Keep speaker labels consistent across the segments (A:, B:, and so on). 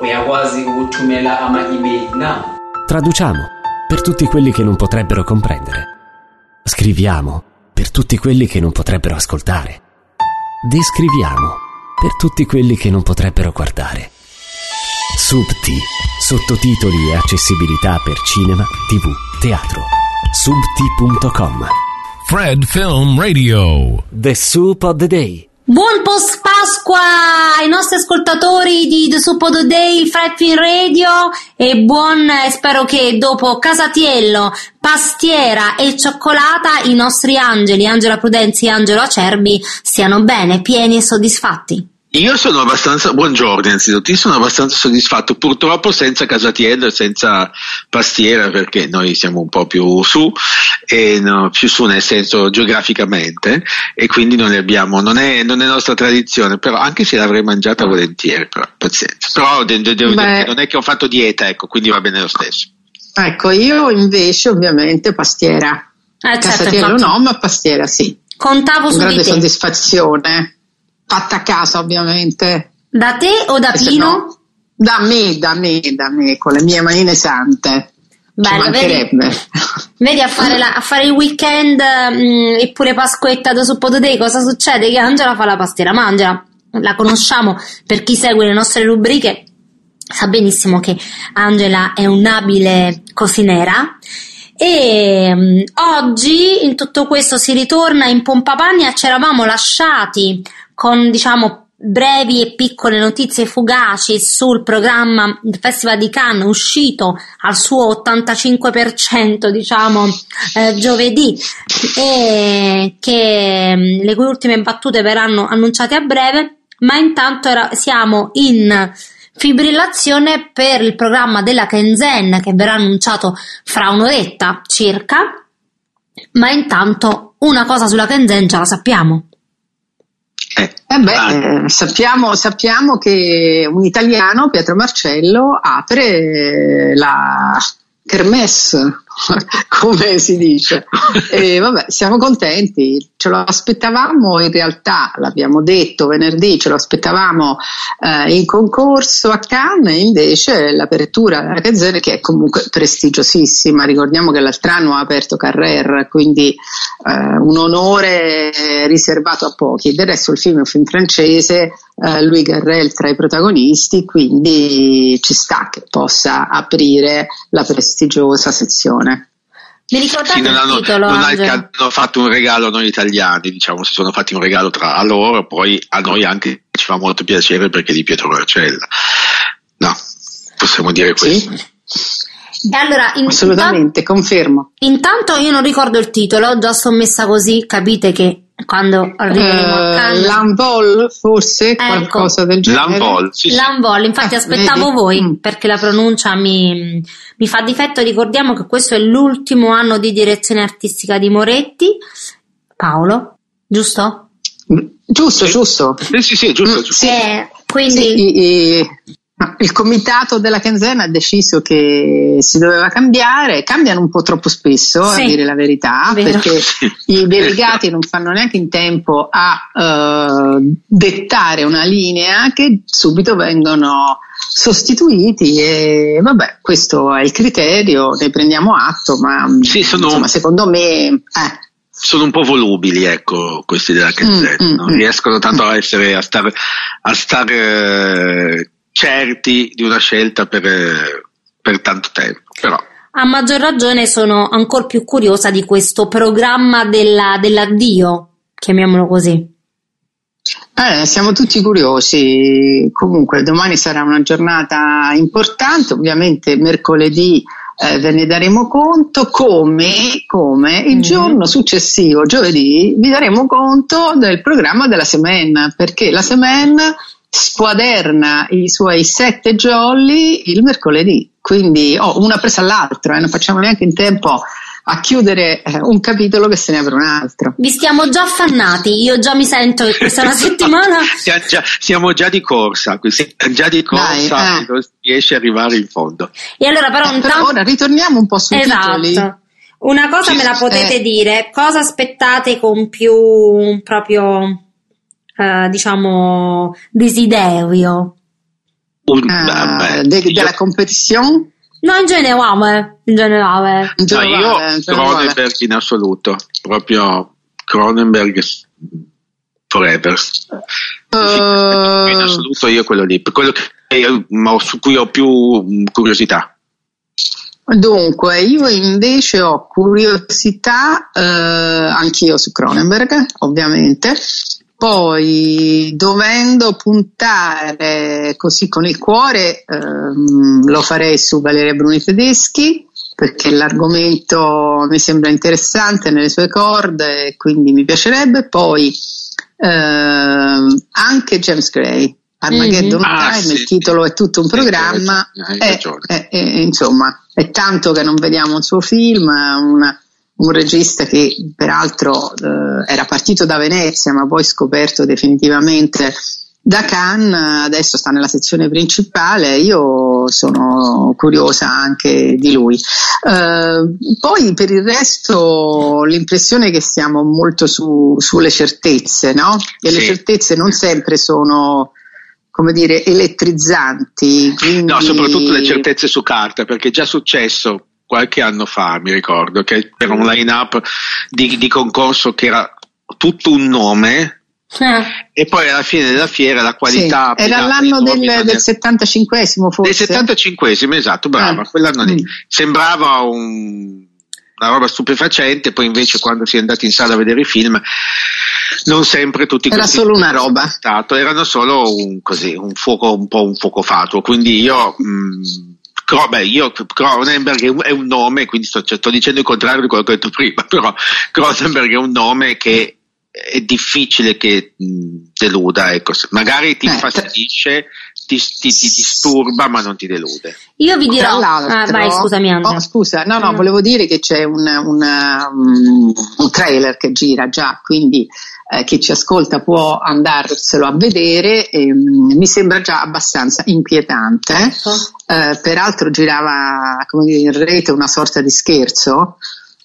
A: uyakwazi ukuthumela ama-email na
B: Traduciamo per tutti quelli che non potrebbero comprendere. Scriviamo per tutti quelli che non potrebbero ascoltare. Descriviamo per tutti quelli che non potrebbero guardare. Subti, sottotitoli e accessibilità per cinema, tv, teatro. Subti.com
C: Fred Film Radio.
B: The Soup of the Day.
D: Buon post Pasqua ai nostri ascoltatori di The the Day, Fred Radio e buon, eh, spero che dopo Casatiello, pastiera e cioccolata i nostri angeli, Angela Prudenzi e Angelo Acerbi, stiano bene, pieni e soddisfatti.
E: Io sono abbastanza, buongiorno innanzitutto, io sono abbastanza soddisfatto, purtroppo senza Casatiello e senza Pastiera perché noi siamo un po' più su, e no, più su nel senso geograficamente e quindi non ne abbiamo, non è, non è nostra tradizione, però anche se l'avrei mangiata volentieri, però pazienza. Però de- de- che non è che ho fatto dieta, ecco, quindi va bene lo stesso.
F: Ecco, io invece ovviamente pastiera.
D: Eh, certo,
F: Casatiello
D: infatti,
F: no, ma pastiera sì.
D: contavo
F: Con
D: su di
F: grande
D: te.
F: soddisfazione. Fatta a casa ovviamente.
D: Da te o da Pino?
F: no, da me, da me, da me, con le mie manine sante.
D: Bello, vedi?
F: mancherebbe.
D: Vedi a fare, la- a fare il weekend mm, e pure Pasquetta da Suppo Day cosa succede? Che Angela fa la pastiera, ma Angela la conosciamo per chi segue le nostre rubriche sa benissimo che Angela è un'abile cosinera e mm, oggi in tutto questo si ritorna in pompa magna ci eravamo lasciati con diciamo brevi e piccole notizie fugaci sul programma del Festival di Cannes uscito al suo 85% diciamo eh, giovedì e che mm, le cui ultime battute verranno annunciate a breve ma intanto era- siamo in fibrillazione per il programma della Kenzen che verrà annunciato fra un'oretta circa. Ma intanto una cosa sulla Kenzen già la sappiamo
E: Eh,
F: Eh beh,
E: ah,
F: eh, sappiamo, sappiamo che un italiano, Pietro Marcello, apre la kermesse, come si dice. E vabbè, siamo contenti, ce lo aspettavamo in realtà, l'abbiamo detto venerdì, ce lo aspettavamo eh, in concorso a Cannes, invece l'apertura della Gazzetta, che è comunque prestigiosissima, ricordiamo che l'altro anno ha aperto Carrère, quindi eh, un onore riservato a pochi. Del resto il film è un film francese, eh, Louis Garrel tra i protagonisti, quindi ci sta che possa aprire la prestigiosa sezione.
D: Mi ricordate
E: sì, non
D: il
E: hanno,
D: titolo
E: non hanno fatto un regalo a noi italiani, diciamo, si sono fatti un regalo tra a loro, poi a noi anche ci fa molto piacere perché è di Pietro Marcella. No, possiamo dire questo.
D: E allora, in-
F: Assolutamente, confermo.
D: Intanto io non ricordo il titolo, già sto messa così, capite che quando arriveremo a
F: Eh, L'Anvol, forse,
D: Ecco.
F: qualcosa del genere.
E: L'Anvol, sì, sì.
D: L'Anvol, infatti
F: Eh,
D: aspettavo
F: vedi?
D: voi
F: Mm.
D: perché la pronuncia mi, mi fa difetto. Ricordiamo che questo è l'ultimo anno di direzione artistica di Moretti. Paolo, giusto?
F: Giusto, giusto.
E: Sì, sì, sì, è giusto.
F: Mm,
E: giusto.
F: sì.
D: Eh, quindi
F: Sì, i- i- il comitato della Kenzen ha deciso che si doveva cambiare, cambiano un po' troppo spesso,
D: Sì.
F: a dire la verità,
D: Vero.
F: perché i delegati non fanno neanche in tempo a eh, dettare una linea che subito vengono sostituiti e vabbè, questo è il criterio, ne prendiamo atto, ma
E: Sì, sono-
F: insomma, secondo me eh,
E: sono un po' volubili, ecco, questi della Kenzen,
F: Mm, mm,
E: non
F: mm.
E: riescono tanto a essere, a stare, a stare eh, certi di una scelta per, per tanto tempo, però
D: a maggior ragione sono ancora più curiosa di questo programma della- dell'addio, chiamiamolo così.
F: Eh, siamo tutti curiosi. Comunque, domani sarà una giornata importante. Ovviamente, mercoledì eh, ve ne daremo conto. Come, come il
D: Mhm.
F: giorno successivo, giovedì, vi daremo conto del programma della Semen. Perché la Semen squaderna i suoi sette jolly il mercoledì. Quindi, oh, una presa all'altra, eh, non facciamo neanche in tempo a chiudere eh, un capitolo che se ne apre un altro.
D: Vi stiamo già affannati, io già mi sento che questa è una settimana.
E: siamo già, siamo già di corsa, quindi siamo già di corsa
F: Dai, eh.
E: non si riesce ad arrivare in fondo.
D: E allora però
F: Però
D: intanto...
F: ora ritorniamo un po' sui titoli.
D: Esatto. Una cosa
E: Sì,
D: me la potete
F: eh.
D: dire, cosa aspettate con più proprio eh, diciamo desiderio?
E: Vabbè,
F: de-
E: io-
F: della competizione?
D: No, in generale, in generale.
F: In
E: no,
F: generale,
E: io
F: in generale.
E: Cronenberg in assoluto, proprio Cronenberg forever.
F: Eh,
E: in assoluto io quello lì, quello che io- su cui ho più mh, curiosità.
F: Dunque, io invece ho curiosità, eh, anch'io su Cronenberg, ovviamente. Poi, dovendo puntare così con il cuore, ehm, lo farei su Valeria Bruni Tedeschi, perché l'argomento mi sembra interessante nelle sue corde, e quindi mi piacerebbe. Poi, ehm, anche James Gray, Armageddon
E: Mhm. Ah,
F: Time,
E: sì,
F: il titolo è tutto un programma.
E: ragione.
F: eh, eh, insomma, è tanto che non vediamo un suo film, è una- un regista che peraltro eh, era partito da Venezia ma poi scoperto definitivamente da Cannes, adesso sta nella sezione principale, io sono curiosa anche di lui. Eh, poi per il resto l'impressione è che siamo molto su- sulle certezze, no? E le
E: Sì.
F: certezze non sempre sono come dire, elettrizzanti. Quindi...
E: No, soprattutto le certezze su carta, perché è già successo qualche anno fa, mi ricordo, che c'era un line-up di, di concorso che era tutto un nome
D: Eh,
E: e poi alla fine della fiera la
F: Sì,
E: qualità...
F: era
E: applicata
F: l'anno del, del
E: era-
F: 75esimo forse.
E: Del 75esimo, esatto, brava,
F: Ah,
E: quell'anno lì.
F: mm.
E: Sembrava un- una roba stupefacente, poi invece quando si è andati in sala a vedere i film non sempre tutti
F: Era solo una roba.
E: stato, erano solo un, così, un fuoco un po' un fuoco fatuo, quindi io mh, Cro- beh, io Cronenberg è un, nome, quindi sto, cioè, sto dicendo il contrario di quello che ho detto prima, però Cronenberg è un nome che è difficile che deluda, ecco. Magari ti infastidisce, ti, ti- ti disturba, ma non ti delude.
D: Io vi dirò. Ah, vai, scusami, Andrea.
F: Oh, scusa, no, no,
D: Mm.
F: volevo dire che c'è un, un, um, un trailer che gira già, quindi eh, chi ci ascolta può andarselo a vedere. e, mm, mi sembra già abbastanza inquietante.
D: Ecco.
F: Eh, peraltro girava come dire, in rete una sorta di scherzo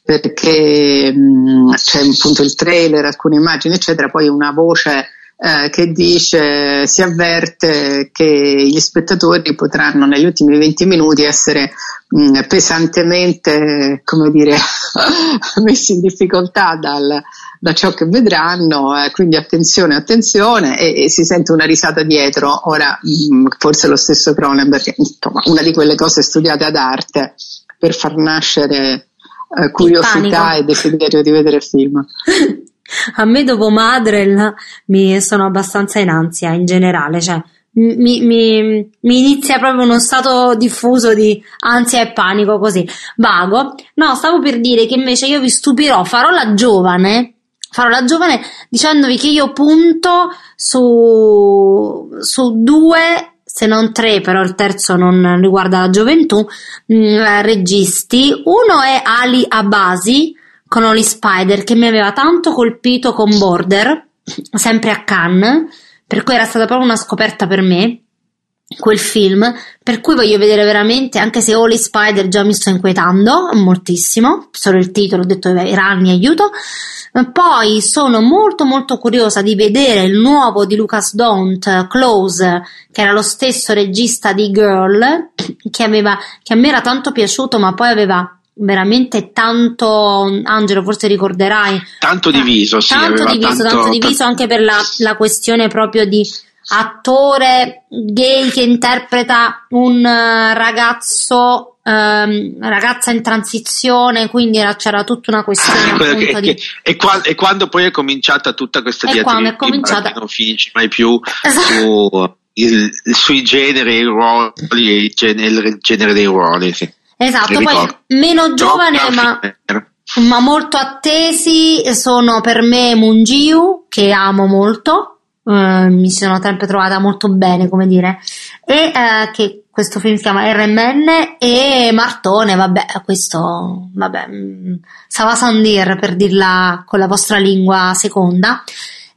F: perché mh, c'è appunto il trailer, alcune immagini, eccetera, poi una voce eh, che dice si avverte che gli spettatori potranno negli ultimi 20 minuti essere mh, pesantemente, come dire, messi in difficoltà dal, da ciò che vedranno, eh, quindi attenzione, attenzione, e, e si sente una risata dietro. Ora, mh, forse lo stesso Cronenberg, insomma, una di quelle cose studiate ad arte per far nascere eh, curiosità e desiderio di vedere il film.
D: A me dopo Madrel mi sono abbastanza in ansia in generale, cioè mi, mi- mi inizia proprio uno stato diffuso di ansia e panico così vago. No, stavo per dire che invece io vi stupirò, farò la giovane, farò la giovane dicendovi che io punto su, su due, se non tre, però il terzo non riguarda la gioventù, mh, registi. Uno è Ali Abasi con Oli Spider che mi aveva tanto colpito con Border, sempre a Cannes, per cui era stata proprio una scoperta per me quel film, per cui voglio vedere veramente, anche se Holy Spider già mi sto inquietando moltissimo, solo il titolo ho detto "Eh, Rani aiuto, poi sono molto molto curiosa di vedere il nuovo di Lucas Don't, Close, che era lo stesso regista di Girl, che, aveva, che a me era tanto piaciuto, ma poi aveva veramente tanto, Angelo forse ricorderai,
E: Tanto diviso, sì,
D: tanto diviso,
E: tanto-
D: tanto diviso anche per la, la questione proprio di attore gay che interpreta un eh, ragazzo ehm, ragazza in transizione quindi era- c'era tutta una questione
E: che-
D: di
E: che- e, qua- e quando poi è cominciata tutta questa diatriba
D: è cominciata-
E: non finisce mai più su, il- sui generi i ruoli e il genere, il genere dei ruoli sì.
D: Esatto poi meno giovane ma, ma molto attesi sono per me Mungiu che amo molto eh, mi sono sempre trovata molto bene come dire e eh, che questo film si chiama RMN e Martone vabbè questo vabbè mm, Sava Sandir per dirla con la vostra lingua seconda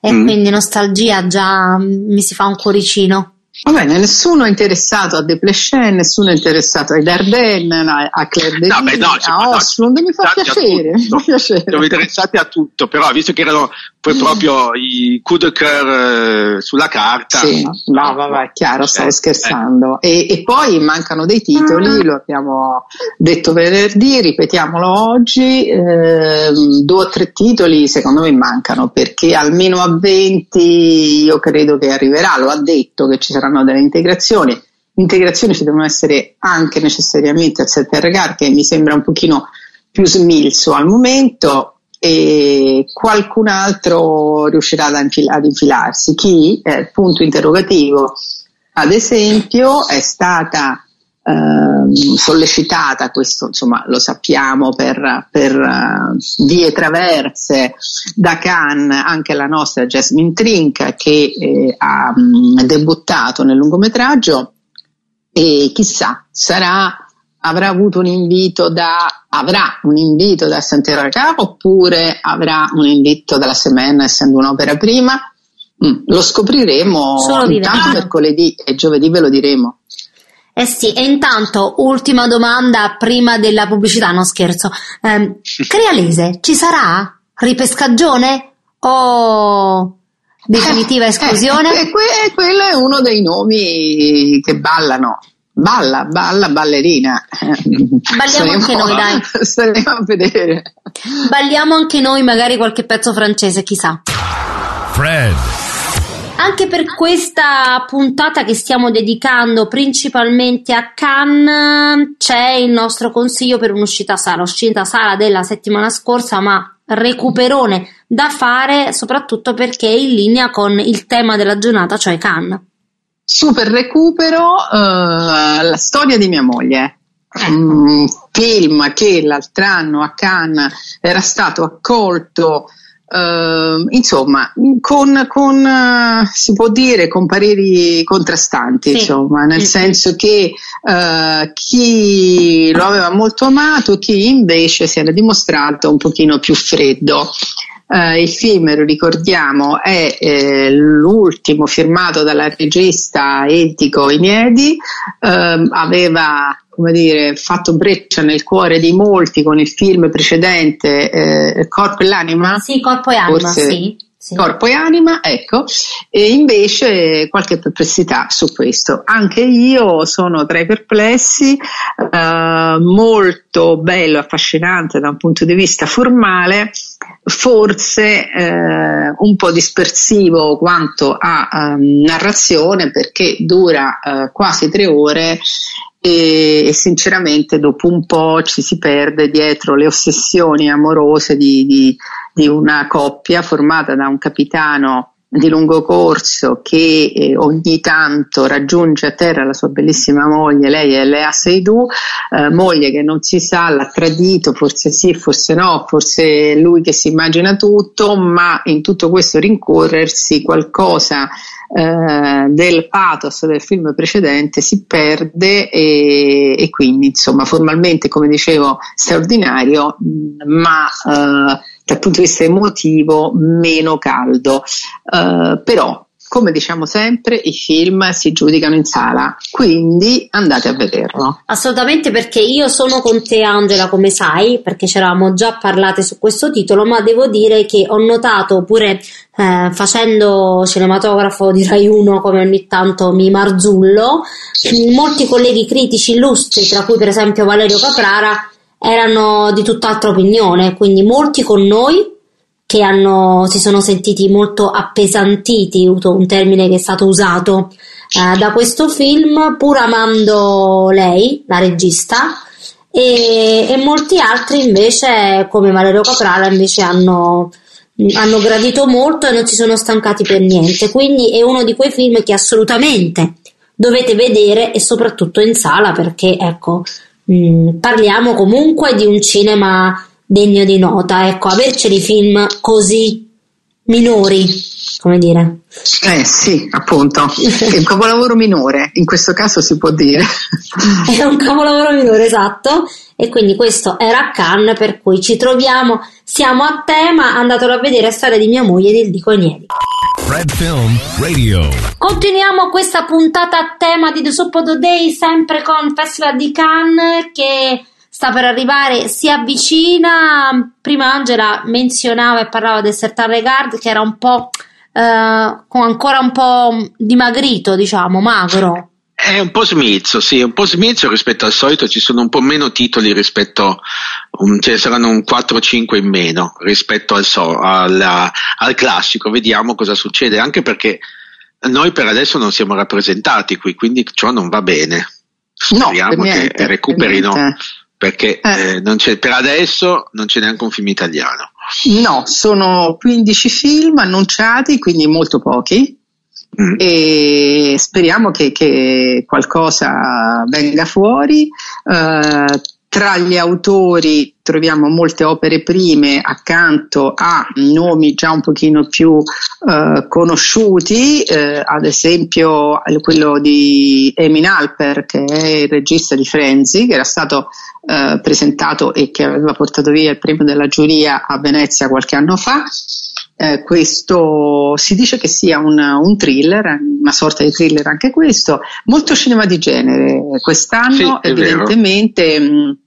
D: e
E: Mm.
D: quindi nostalgia già mi si fa un cuoricino
F: Va bene, nessuno è interessato a Desplechin, nessuno è interessato ai Dardenne, a, Claire
E: No, beh, no, cioè,
F: a
E: no,
F: Oslund, mi fa piacere, mi fa piacere.
E: Siamo interessati a tutto, però visto che erano poi proprio i coup de cœur eh, sulla carta.
F: Sì, no, vabbè, è chiaro, stavo
E: Eh,
F: scherzando. E, e poi mancano dei titoli, lo abbiamo detto venerdì, ripetiamolo oggi, ehm, due o tre titoli secondo me mancano perché almeno a 20 io credo che arriverà, lo ha detto che ci saranno delle integrazioni. Integrazioni ci devono essere anche necessariamente al set regard che mi sembra un pochino più smilzo al momento e qualcun altro riuscirà ad, infil- ad infilarsi. Chi? Eh, punto interrogativo. Ad esempio è stata ehm, sollecitata, questo insomma lo sappiamo per, per eh, vie traverse da Cannes anche la nostra Jasmine Trinca che eh, ha mh, debuttato nel lungometraggio. E chissà sarà avrà avuto un invito da avrà un invito da Santerra oppure avrà un invito dalla Semena essendo un'opera prima? Mm, lo scopriremo
D: Solo
F: intanto mercoledì e giovedì ve lo diremo
D: Eh sì, e intanto, ultima domanda prima della pubblicità, no scherzo. Ehm, Crealese, ci sarà ripescagione o definitiva
F: Eh,
D: esclusione?
F: eh, eh, que- quello è uno dei nomi che ballano balla, balla, ballerina
D: Balliamo anche noi, dai.
F: staremo a vedere
D: Balliamo anche noi magari qualche pezzo francese, chissà.
C: Fred.
D: Anche per questa puntata che stiamo dedicando principalmente a Cannes c'è il nostro consiglio per un'uscita sala, uscita sala della settimana scorsa, ma recuperone da fare soprattutto perché è in linea con il tema della giornata, cioè Cannes.
F: super recupero eh, la storia di mia moglie un film che l'altro anno a Cannes era stato accolto eh, insomma con, con eh, si può dire con pareri contrastanti
D: Sì.
F: insomma nel
D: Mm.
F: senso che eh, chi lo aveva molto amato chi invece si era dimostrato un pochino più freddo eh, il film, lo ricordiamo, è eh, l'ultimo firmato dalla regista Etico Iniedi, ehm, aveva come dire, fatto breccia nel cuore di molti con il film precedente eh, Corpo e l'anima.
D: Sì, corpo e anima,
F: Forse-
D: sì. sì.
F: Corpo e anima, ecco, e invece qualche perplessità su questo. Anche io sono tra i perplessi, eh, molto bello, affascinante da un punto di vista formale, forse eh, un po' dispersivo quanto a ehm, narrazione perché dura eh, quasi tre ore e, e sinceramente dopo un po' ci si perde dietro le ossessioni amorose di, di- di una coppia formata da un capitano di lungo corso che eh, ogni tanto raggiunge a terra la sua bellissima moglie, lei è Lea Seydoux, eh, moglie che non si sa, l'ha tradito, forse sì, forse no, forse lui che si immagina tutto, ma in tutto questo rincorrersi qualcosa eh, del pathos del film precedente si perde e, e quindi insomma formalmente come dicevo straordinario mh, ma eh, dal punto di vista emotivo meno caldo. Eh, però come diciamo sempre i film si giudicano in sala quindi andate a vederlo.
D: Assolutamente perché io sono con te Angela come sai perché ci eravamo già parlate su questo titolo ma devo dire che ho notato pure eh, facendo cinematografo di Rai 1 come ogni tanto mi marzullo molti colleghi critici illustri tra cui per esempio Valerio Caprara erano di tutt'altra opinione quindi molti con noi che hanno, si sono sentiti molto appesantiti, un termine che è stato usato eh, da questo film, pur amando lei, la regista, e, e molti altri invece, come Valerio Caprara, invece hanno, hanno gradito molto e non si sono stancati per niente. Quindi è uno di quei film che assolutamente dovete vedere e soprattutto in sala perché, ecco, mh, parliamo comunque di un cinema degno di nota, ecco, averceli film così minori, come dire.
F: eh sì appunto è un capolavoro minore in questo caso si può dire
D: È un capolavoro minore, esatto. E quindi questo era Cannes, per cui ci troviamo, siamo a tema, andatelo a vedere Storia di mia moglie del Dico Niedi.
C: Fred Film Radio.
D: Continuiamo questa puntata a tema di The Soup the Day sempre con Festival di Cannes che sta per arrivare, si avvicina. Prima Angela menzionava e parlava del Certain Regard che era un po' eh, ancora un po' dimagrito, diciamo, magro.
E: È un po' smizzo, sì, un po' smizzo rispetto al solito, ci sono un po' meno titoli rispetto, um, ce ne saranno un 4-5 in meno rispetto al, so, alla, al classico, vediamo cosa succede, anche perché noi per adesso non siamo rappresentati qui, quindi ciò non va bene. Speriamo
F: no, niente,
E: che recuperino,
F: per
E: perché eh. Eh, per adesso non c'è neanche un film italiano.
F: No, sono 15 film annunciati, quindi molto pochi Mm. e speriamo che, che, qualcosa venga fuori. Uh, tra gli autori troviamo molte opere prime accanto a nomi già un pochino più uh, conosciuti, uh, ad esempio quello di Emin Alper che è il regista di Frenzy che era stato presentato e che aveva portato via il premio della giuria a Venezia qualche anno fa eh, questo si dice che sia un, un, thriller, una sorta di thriller anche questo, molto cinema di genere. Quest'anno sì, evidentemente mh,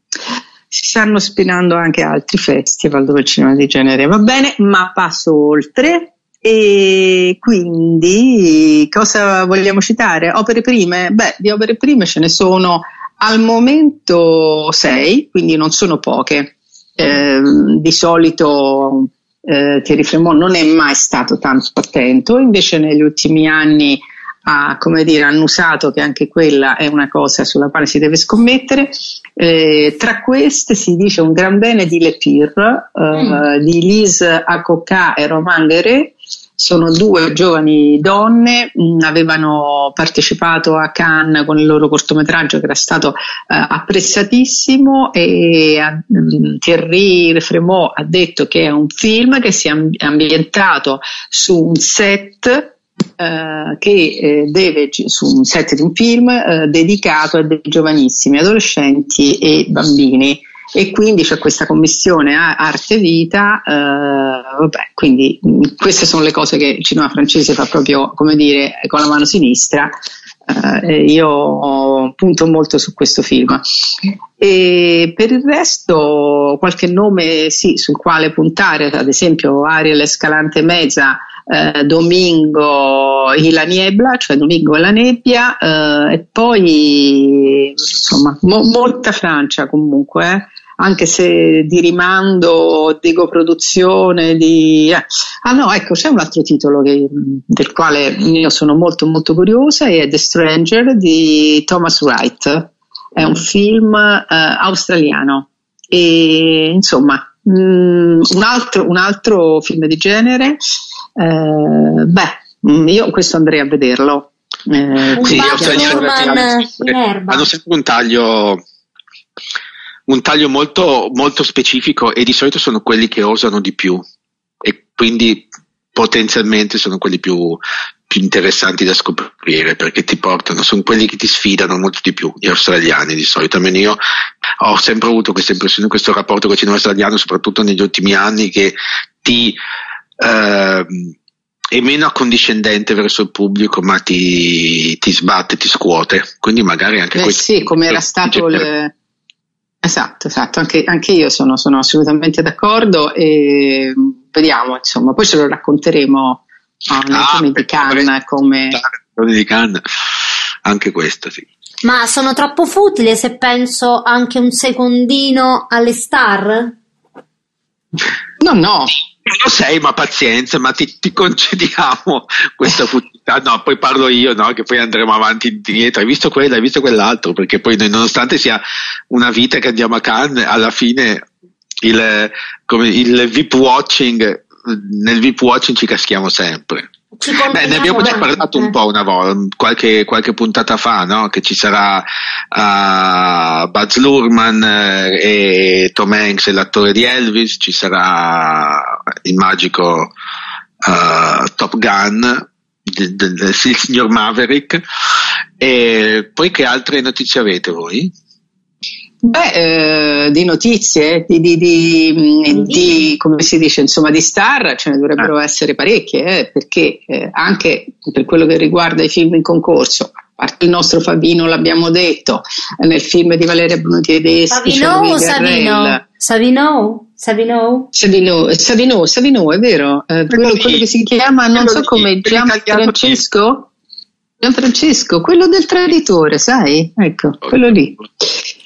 F: si stanno spinando anche altri festival dove il cinema di genere va bene, ma passo oltre. E quindi cosa vogliamo citare? Opere prime? Beh, di opere prime ce ne sono al momento sei, quindi non sono poche. Eh, di solito eh, Thierry Fremont non è mai stato tanto attento, invece negli ultimi anni ha come dire, annusato che anche quella è una cosa sulla quale si deve scommettere. Eh, tra queste si dice un gran bene di Le Pire, eh, mm. di Lise Acoca e Romain Guéret, sono due giovani donne, mh, mm, avevano partecipato a Cannes con il loro cortometraggio che era stato eh, apprezzatissimo e mh, mm, Thierry Fremont ha detto che è un film che si è ambientato su un set Uh, che eh, deve su un set di un film uh, dedicato a dei giovanissimi adolescenti e bambini e quindi c'è questa commissione arte vita, eh, vabbè, quindi queste sono le cose che il cinema francese fa proprio, come dire, con la mano sinistra. Eh, io punto molto su questo film. E per il resto, qualche nome sì, sul quale puntare, ad esempio Ariel Escalante Mezza, eh, Domingo e la Niebla, cioè Domingo e la nebbia, eh, e poi insomma mo- molta Francia comunque. Anche se di rimando, di coproduzione, di... Eh. Ah no, ecco, c'è un altro titolo che, del quale io sono molto molto curiosa e è The Stranger di Thomas Wright. È un film eh, australiano e insomma mh, mm, un, altro, un, altro, film di genere. Eh, beh, mm, io questo andrei a vederlo.
E: Eh, sì, australiano hanno sempre un taglio un taglio molto, molto specifico e di solito sono quelli che osano di più e quindi potenzialmente sono quelli più, più interessanti da scoprire perché ti portano, sono quelli che ti sfidano molto di più, gli australiani di solito. Almeno io ho sempre avuto questa impressione, questo rapporto con il cinema australiano, soprattutto negli ultimi anni, che ti eh, è meno accondiscendente verso il pubblico, ma ti, ti sbatte, ti scuote. Quindi magari anche
F: eh
E: questo.
F: Sì, come era stato il Esatto, esatto, anche, anche io sono, sono, assolutamente d'accordo e vediamo, insomma, poi ce lo racconteremo nei ah, giorni di Cannes come...
E: di Cannes, anche questo sì.
D: Ma sono troppo futile se penso anche un secondino alle star?
F: No, no,
E: lo sei, ma pazienza, ma ti, ti concediamo questa futilità. No, poi parlo io, no, che poi andremo avanti e indietro. Hai visto quello, hai visto quell'altro, perché poi noi, nonostante sia una vita che andiamo a Cannes, alla fine il, come, il VIP watching, nel VIP watching ci caschiamo sempre. Beh, ne abbiamo già parlato un po' una volta, qualche, qualche puntata fa, no? che ci sarà uh, Buzz Lurman uh, e Tom Hanks, l'attore di Elvis, ci sarà il magico uh, Top Gun del, del, del signor Maverick. E poi che altre notizie avete voi?
F: Beh, eh, di notizie, di, di, di, di, come si dice, insomma, di star ce ne dovrebbero
E: Eh.
F: essere parecchie, eh, perché eh, anche per quello che riguarda i film in concorso, parte il nostro Favino, l'abbiamo detto, eh, nel film di Valeria Bruno Tedeschi, c'è
D: Savino o. Savino? Savino? Savino?
F: Savino, Savino, Savino, è vero, eh, quello, quello che si chiama, non so come,
E: quello italiano
F: Gianfrancesco? Gianfrancesco, quello del traditore, sai? Ecco, quello lì.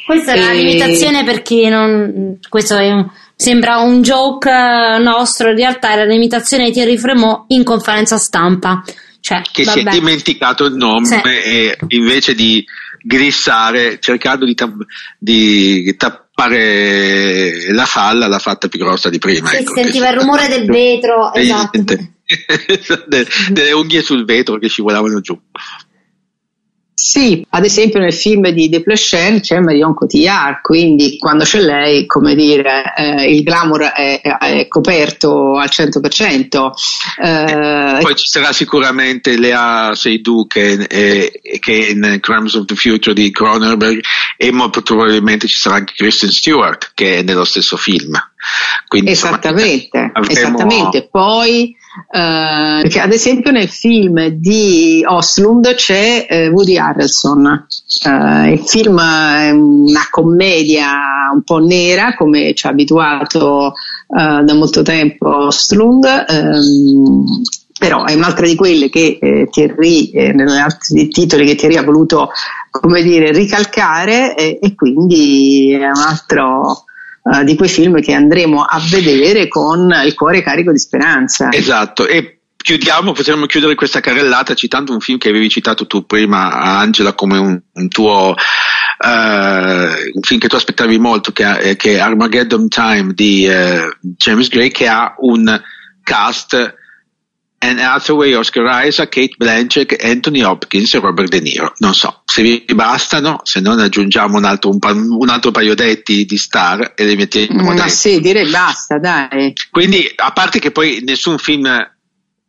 D: Questa è la
F: E-
D: limitazione per chi non. Questo è un- sembra un joke eh, nostro, in realtà è la limitazione di Thierry Fremont in conferenza stampa. Cioè,
E: che si è
D: vabbè.
E: dimenticato il nome
D: Sì.
E: e invece di glissare cercando di, tapp- di tappare la falla l'ha fatta più grossa di prima
D: Sì,
E: ecco,
D: si sentiva il rumore del vetro, esatto.
E: niente. De- delle unghie sul vetro che scivolavano giù
F: Sì, ad esempio nel film di De Plechel c'è Marion Cotillard, quindi quando c'è lei, come dire, eh, il glamour è, è coperto al 100%. Eh,
E: poi ci sarà sicuramente Lea Seydoux che, eh, che è in Crimes of the Future di Cronenberg e molto probabilmente ci sarà anche Kristen Stewart che è nello stesso film quindi insomma,
F: Esattamente,
E: avremo-
F: esattamente. Poi, eh, perché ad esempio nel film di Oslund c'è eh, Woody Harrelson. Eh, il film è una commedia un po' nera, come ci ha abituato eh, da molto tempo Oslund. ehm, però è un'altra di quelle che eh, Thierry, eh, negli altri titoli che Thierry ha voluto, come dire, ricalcare e, e quindi è un altro eh, di quei film che andremo a vedere con il cuore carico di speranza.
E: Esatto, e chiudiamo, potremmo chiudere questa carrellata citando un film che avevi citato tu prima, Angela, come un, un tuo eh, un film che tu aspettavi molto, che, è- che è Armageddon Time di eh, James Gray, che ha un cast Anne Hathaway, Oscar Isaac, Kate Blanchett, Anthony Hopkins e Robert De Niro. Non so, se vi bastano, se non aggiungiamo un altro, un pa- un altro paio detti di star e li mettiamo
F: Ma
E: dentro.
F: sì, direi basta, dai.
E: Quindi, a parte che poi nessun film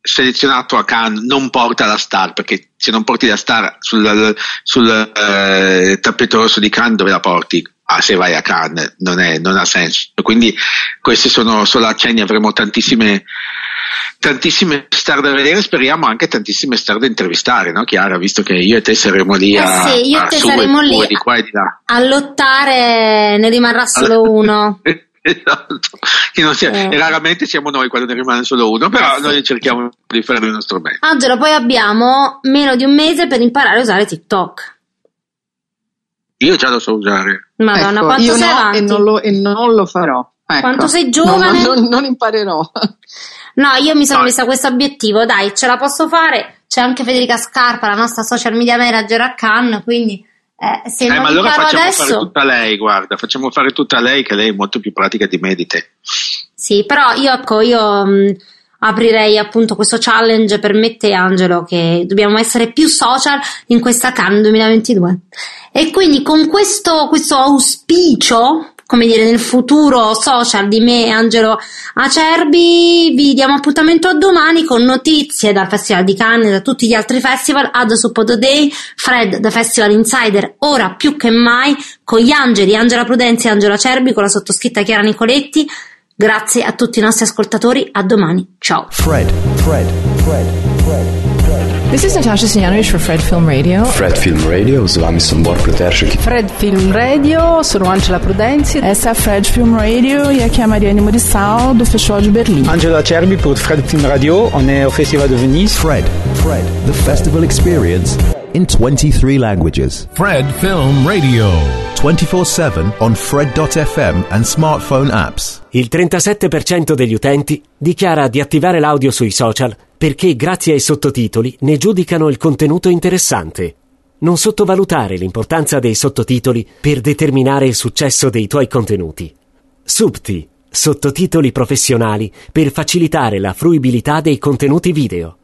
E: selezionato a Cannes non porta la star, perché se non porti la star sul, sul, eh, tappeto rosso di Cannes, dove la porti? Ah, se vai a Cannes, non, è- non ha senso. Quindi, questi sono solo accenni, avremo tantissime, tantissime star da vedere, speriamo anche tantissime star da intervistare, no Chiara? Visto che io e te saremo lì
D: Eh
E: a,
D: sì, io
E: a
D: te saremo lì
E: di qua e di là.
D: A lottare ne rimarrà solo uno.
E: Esatto. Che non sia-
D: Eh.
E: e raramente siamo noi quando ne rimane solo uno, però
D: Eh sì.
E: noi cerchiamo di fare il nostro bene.
D: Angelo, poi abbiamo meno di un mese per imparare a usare TikTok.
E: Io già lo so usare.
D: Madonna,
F: Ecco,
D: quanto sei
F: no
D: avanti?
F: e non lo, e non lo farò. Ecco.
D: Quanto sei giovane?
F: no, non, non imparerò.
D: No, io mi sono
E: No.
D: messa questo obiettivo, dai, ce la posso fare. C'è anche Federica Scarpa, la nostra social media manager a Cannes, quindi eh, se
E: Eh,
D: non
E: ma allora facciamo
D: adesso...
E: fare tutta lei, guarda, facciamo fare tutta lei che lei è molto più pratica di me e di te.
D: Sì, però io ecco, io mh, aprirei appunto questo challenge per me te, Angelo, che dobbiamo essere più social in questa Cannes 2022. E quindi con questo, questo auspicio, come dire, nel futuro social di me, Angelo Acerbi, vi diamo appuntamento a domani con notizie dal Festival di Cannes e da tutti gli altri festival, ad Suppoto Day, Fred, The Festival Insider, ora più che mai, con gli angeli, Angela Prudenzi e Angelo Acerbi, con la sottoscritta Chiara Nicoletti. Grazie a tutti i nostri ascoltatori, a domani, ciao.
C: Fred, Fred, Fred.
G: This is Natasha Sijanovic for Fred Film Radio.
H: Fred Film Radio, z vami sem Bor Peteršek.
G: Fred Film Radio, sono Angela Prudenzi.
I: Essa é a Fred Film Radio e aqui é a Mariane Murissal do Festival de Berlim.
J: Angela Cerbi pour Fred Film Radio, on est au Festival de Venise.
C: Fred, Fred, the festival experience in 23 languages.
K: Fred Film Radio.
C: 24 7 on Fred.fm and smartphone apps.
B: Il 37% degli utenti dichiara di attivare l'audio sui social perché grazie ai sottotitoli ne giudicano il contenuto interessante. Non sottovalutare l'importanza dei sottotitoli per determinare il successo dei tuoi contenuti. Subti, sottotitoli professionali per facilitare la fruibilità dei contenuti video.